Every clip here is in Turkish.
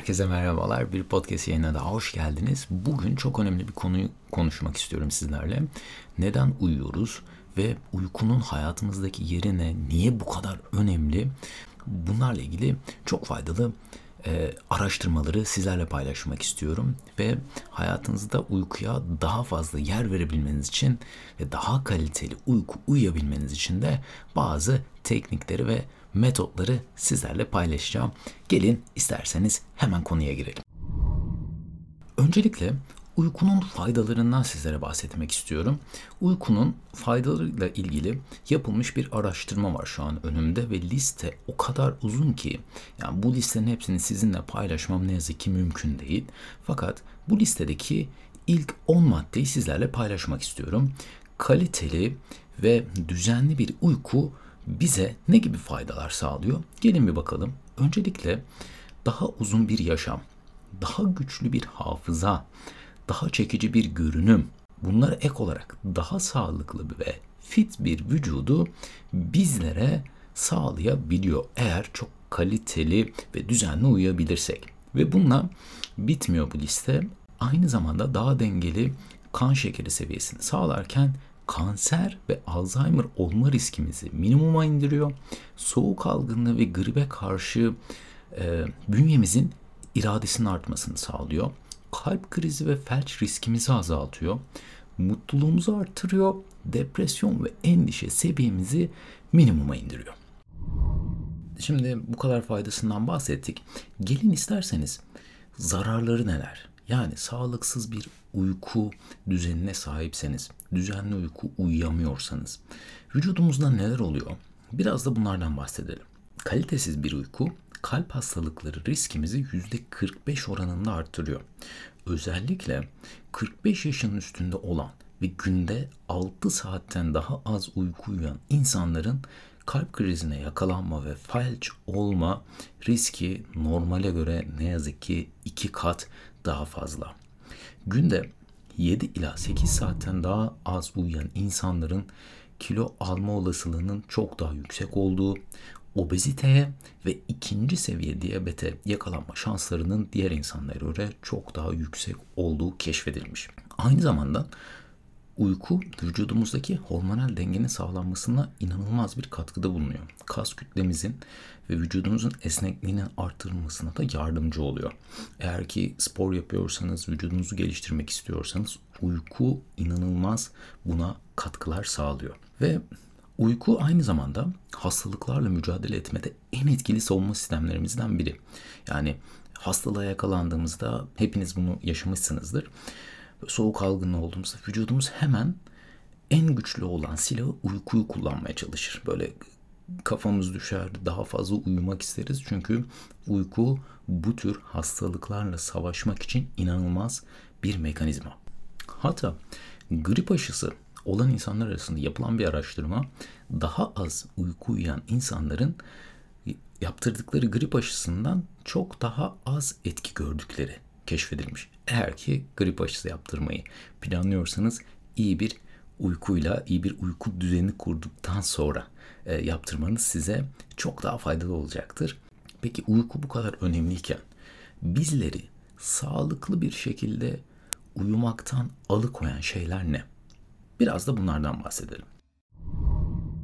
Herkese merhabalar. Bir podcast yayına da hoş geldiniz. Bugün çok önemli bir konuyu konuşmak istiyorum sizlerle. Neden uyuyoruz ve uykunun hayatımızdaki yeri ne? Niye bu kadar önemli? Bunlarla ilgili çok faydalı e, araştırmaları sizlerle paylaşmak istiyorum ve hayatınızda uykuya daha fazla yer verebilmeniz için ve daha kaliteli uyku uyuyabilmeniz için de bazı teknikleri ve metotları sizlerle paylaşacağım. Gelin isterseniz hemen konuya girelim. Öncelikle uykunun faydalarından sizlere bahsetmek istiyorum. Uykunun faydalarıyla ilgili yapılmış bir araştırma var şu an önümde ve liste o kadar uzun ki yani bu listenin hepsini sizinle paylaşmam ne yazık ki mümkün değil. Fakat bu listedeki ilk 10 maddeyi sizlerle paylaşmak istiyorum. Kaliteli ve düzenli bir uyku bize ne gibi faydalar sağlıyor? Gelin bir bakalım. Öncelikle daha uzun bir yaşam, daha güçlü bir hafıza, daha çekici bir görünüm, bunlara ek olarak daha sağlıklı ve fit bir vücudu bizlere sağlayabiliyor eğer çok kaliteli ve düzenli uyuyabilirsek. Ve bununla bitmiyor bu liste. Aynı zamanda daha dengeli kan şekeri seviyesini sağlarken kanser ve Alzheimer olma riskimizi minimuma indiriyor. Soğuk algınlığı ve gribe karşı e, bünyemizin iradesinin artmasını sağlıyor. Kalp krizi ve felç riskimizi azaltıyor. Mutluluğumuzu artırıyor. Depresyon ve endişe seviyemizi minimuma indiriyor. Şimdi bu kadar faydasından bahsettik. Gelin isterseniz zararları neler? Yani sağlıksız bir uyku düzenine sahipseniz, düzenli uyku uyuyamıyorsanız vücudumuzda neler oluyor? Biraz da bunlardan bahsedelim. Kalitesiz bir uyku kalp hastalıkları riskimizi %45 oranında artırıyor. Özellikle 45 yaşın üstünde olan ve günde 6 saatten daha az uyku uyuyan insanların kalp krizine yakalanma ve felç olma riski normale göre ne yazık ki iki kat daha fazla. Günde 7 ila 8 saatten daha az uyuyan insanların kilo alma olasılığının çok daha yüksek olduğu, obeziteye ve ikinci seviye diyabete yakalanma şanslarının diğer insanlara göre çok daha yüksek olduğu keşfedilmiş. Aynı zamanda uyku vücudumuzdaki hormonal dengenin sağlanmasına inanılmaz bir katkıda bulunuyor. Kas kütlemizin ve vücudunuzun esnekliğinin artırılmasına da yardımcı oluyor. Eğer ki spor yapıyorsanız, vücudunuzu geliştirmek istiyorsanız uyku inanılmaz buna katkılar sağlıyor. Ve uyku aynı zamanda hastalıklarla mücadele etmede en etkili savunma sistemlerimizden biri. Yani hastalığa yakalandığımızda hepiniz bunu yaşamışsınızdır soğuk algınlığı olduğumuzda vücudumuz hemen en güçlü olan silahı uykuyu kullanmaya çalışır. Böyle kafamız düşer, daha fazla uyumak isteriz. Çünkü uyku bu tür hastalıklarla savaşmak için inanılmaz bir mekanizma. Hatta grip aşısı olan insanlar arasında yapılan bir araştırma daha az uyku uyuyan insanların yaptırdıkları grip aşısından çok daha az etki gördükleri keşfedilmiş. Eğer ki grip aşısı yaptırmayı planlıyorsanız iyi bir uykuyla, iyi bir uyku düzeni kurduktan sonra e, yaptırmanız size çok daha faydalı olacaktır. Peki uyku bu kadar önemliyken bizleri sağlıklı bir şekilde uyumaktan alıkoyan şeyler ne? Biraz da bunlardan bahsedelim.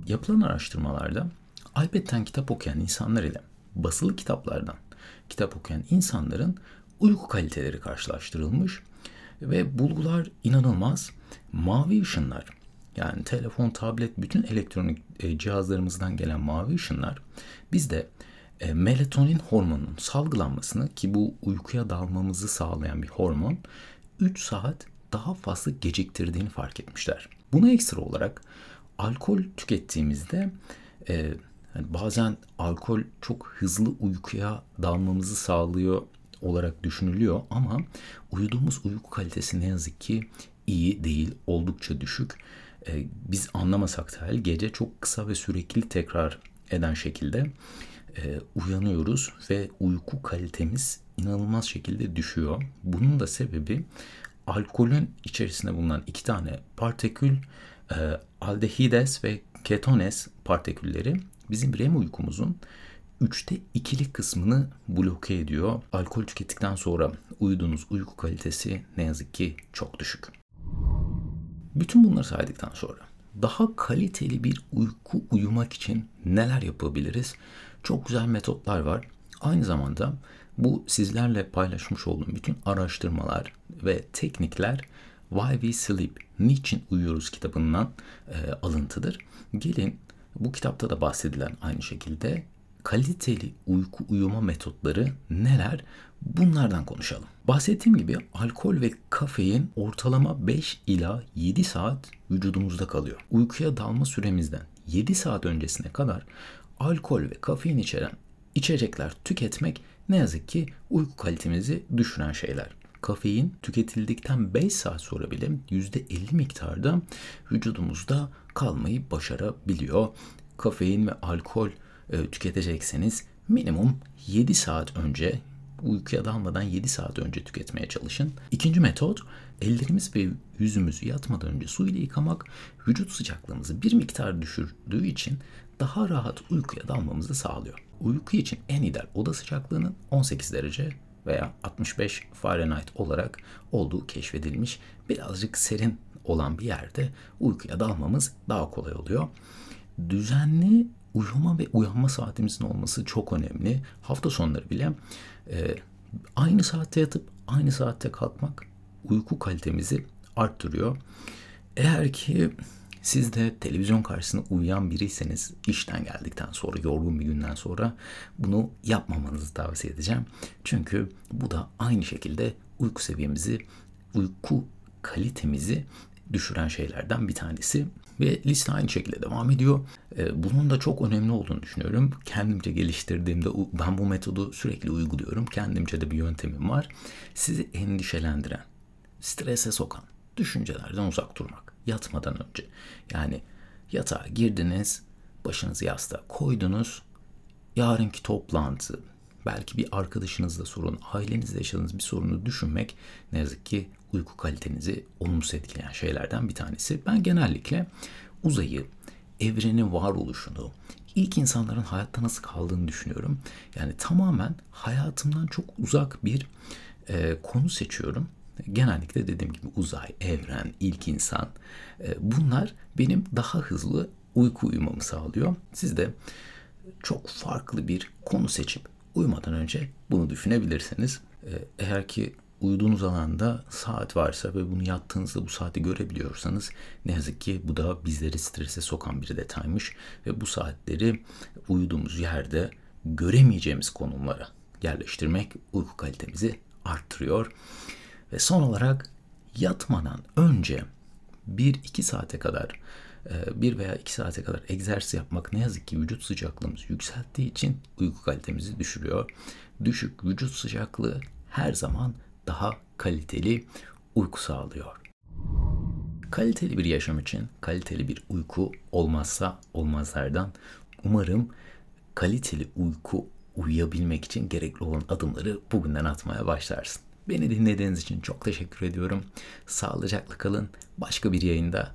Yapılan araştırmalarda iPad'den kitap okuyan insanlar ile basılı kitaplardan kitap okuyan insanların uyku kaliteleri karşılaştırılmış ve bulgular inanılmaz. Mavi ışınlar yani telefon, tablet, bütün elektronik e, cihazlarımızdan gelen mavi ışınlar bizde e, melatonin hormonunun salgılanmasını ki bu uykuya dalmamızı sağlayan bir hormon 3 saat daha fazla geciktirdiğini fark etmişler. Buna ekstra olarak alkol tükettiğimizde e, yani bazen alkol çok hızlı uykuya dalmamızı sağlıyor olarak düşünülüyor ama uyuduğumuz uyku kalitesi ne yazık ki iyi değil, oldukça düşük. Ee, biz anlamasak da gece çok kısa ve sürekli tekrar eden şekilde e, uyanıyoruz ve uyku kalitemiz inanılmaz şekilde düşüyor. Bunun da sebebi alkolün içerisinde bulunan iki tane partikül e, aldehides ve ketones partikülleri bizim REM uykumuzun üçte ikili kısmını bloke ediyor. Alkol tükettikten sonra uyuduğunuz uyku kalitesi ne yazık ki çok düşük. Bütün bunları saydıktan sonra daha kaliteli bir uyku uyumak için neler yapabiliriz? Çok güzel metotlar var. Aynı zamanda bu sizlerle paylaşmış olduğum bütün araştırmalar ve teknikler Why We Sleep, Niçin Uyuyoruz kitabından e, alıntıdır. Gelin bu kitapta da bahsedilen aynı şekilde kaliteli uyku uyuma metotları neler? Bunlardan konuşalım. Bahsettiğim gibi alkol ve kafein ortalama 5 ila 7 saat vücudumuzda kalıyor. Uykuya dalma süremizden 7 saat öncesine kadar alkol ve kafein içeren içecekler tüketmek ne yazık ki uyku kalitemizi düşüren şeyler. Kafein tüketildikten 5 saat sonra bile %50 miktarda vücudumuzda kalmayı başarabiliyor. Kafein ve alkol e, tüketecekseniz minimum 7 saat önce uykuya dalmadan 7 saat önce tüketmeye çalışın. İkinci metot ellerimiz ve yüzümüzü yatmadan önce su ile yıkamak vücut sıcaklığımızı bir miktar düşürdüğü için daha rahat uykuya dalmamızı sağlıyor. Uyku için en ideal oda sıcaklığının 18 derece veya 65 Fahrenheit olarak olduğu keşfedilmiş. Birazcık serin olan bir yerde uykuya dalmamız daha kolay oluyor. Düzenli uyuma ve uyanma saatimizin olması çok önemli. Hafta sonları bile e, aynı saatte yatıp aynı saatte kalkmak uyku kalitemizi arttırıyor. Eğer ki siz de televizyon karşısında uyuyan biriyseniz işten geldikten sonra yorgun bir günden sonra bunu yapmamanızı tavsiye edeceğim. Çünkü bu da aynı şekilde uyku seviyemizi, uyku kalitemizi düşüren şeylerden bir tanesi. Ve liste aynı şekilde devam ediyor. Ee, bunun da çok önemli olduğunu düşünüyorum. Kendimce geliştirdiğimde ben bu metodu sürekli uyguluyorum. Kendimce de bir yöntemim var. Sizi endişelendiren, strese sokan düşüncelerden uzak durmak. Yatmadan önce. Yani yatağa girdiniz, başınızı yastığa koydunuz. Yarınki toplantı, belki bir arkadaşınızla sorun, ailenizle yaşadığınız bir sorunu düşünmek ne yazık ki uyku kalitenizi olumsuz etkileyen şeylerden bir tanesi. Ben genellikle uzayı, evrenin varoluşunu, ilk insanların hayatta nasıl kaldığını düşünüyorum. Yani tamamen hayatımdan çok uzak bir e, konu seçiyorum. Genellikle dediğim gibi uzay, evren, ilk insan e, bunlar benim daha hızlı uyku uyumamı sağlıyor. Siz de çok farklı bir konu seçip uyumadan önce bunu düşünebilirsiniz. E, eğer ki uyuduğunuz alanda saat varsa ve bunu yattığınızda bu saati görebiliyorsanız ne yazık ki bu da bizleri strese sokan bir detaymış ve bu saatleri uyuduğumuz yerde göremeyeceğimiz konumlara yerleştirmek uyku kalitemizi arttırıyor. Ve son olarak yatmadan önce 1-2 saate kadar bir veya iki saate kadar egzersiz yapmak ne yazık ki vücut sıcaklığımızı yükselttiği için uyku kalitemizi düşürüyor. Düşük vücut sıcaklığı her zaman daha kaliteli uyku sağlıyor. Kaliteli bir yaşam için kaliteli bir uyku olmazsa olmazlardan. Umarım kaliteli uyku uyuyabilmek için gerekli olan adımları bugünden atmaya başlarsın. Beni dinlediğiniz için çok teşekkür ediyorum. Sağlıcakla kalın. Başka bir yayında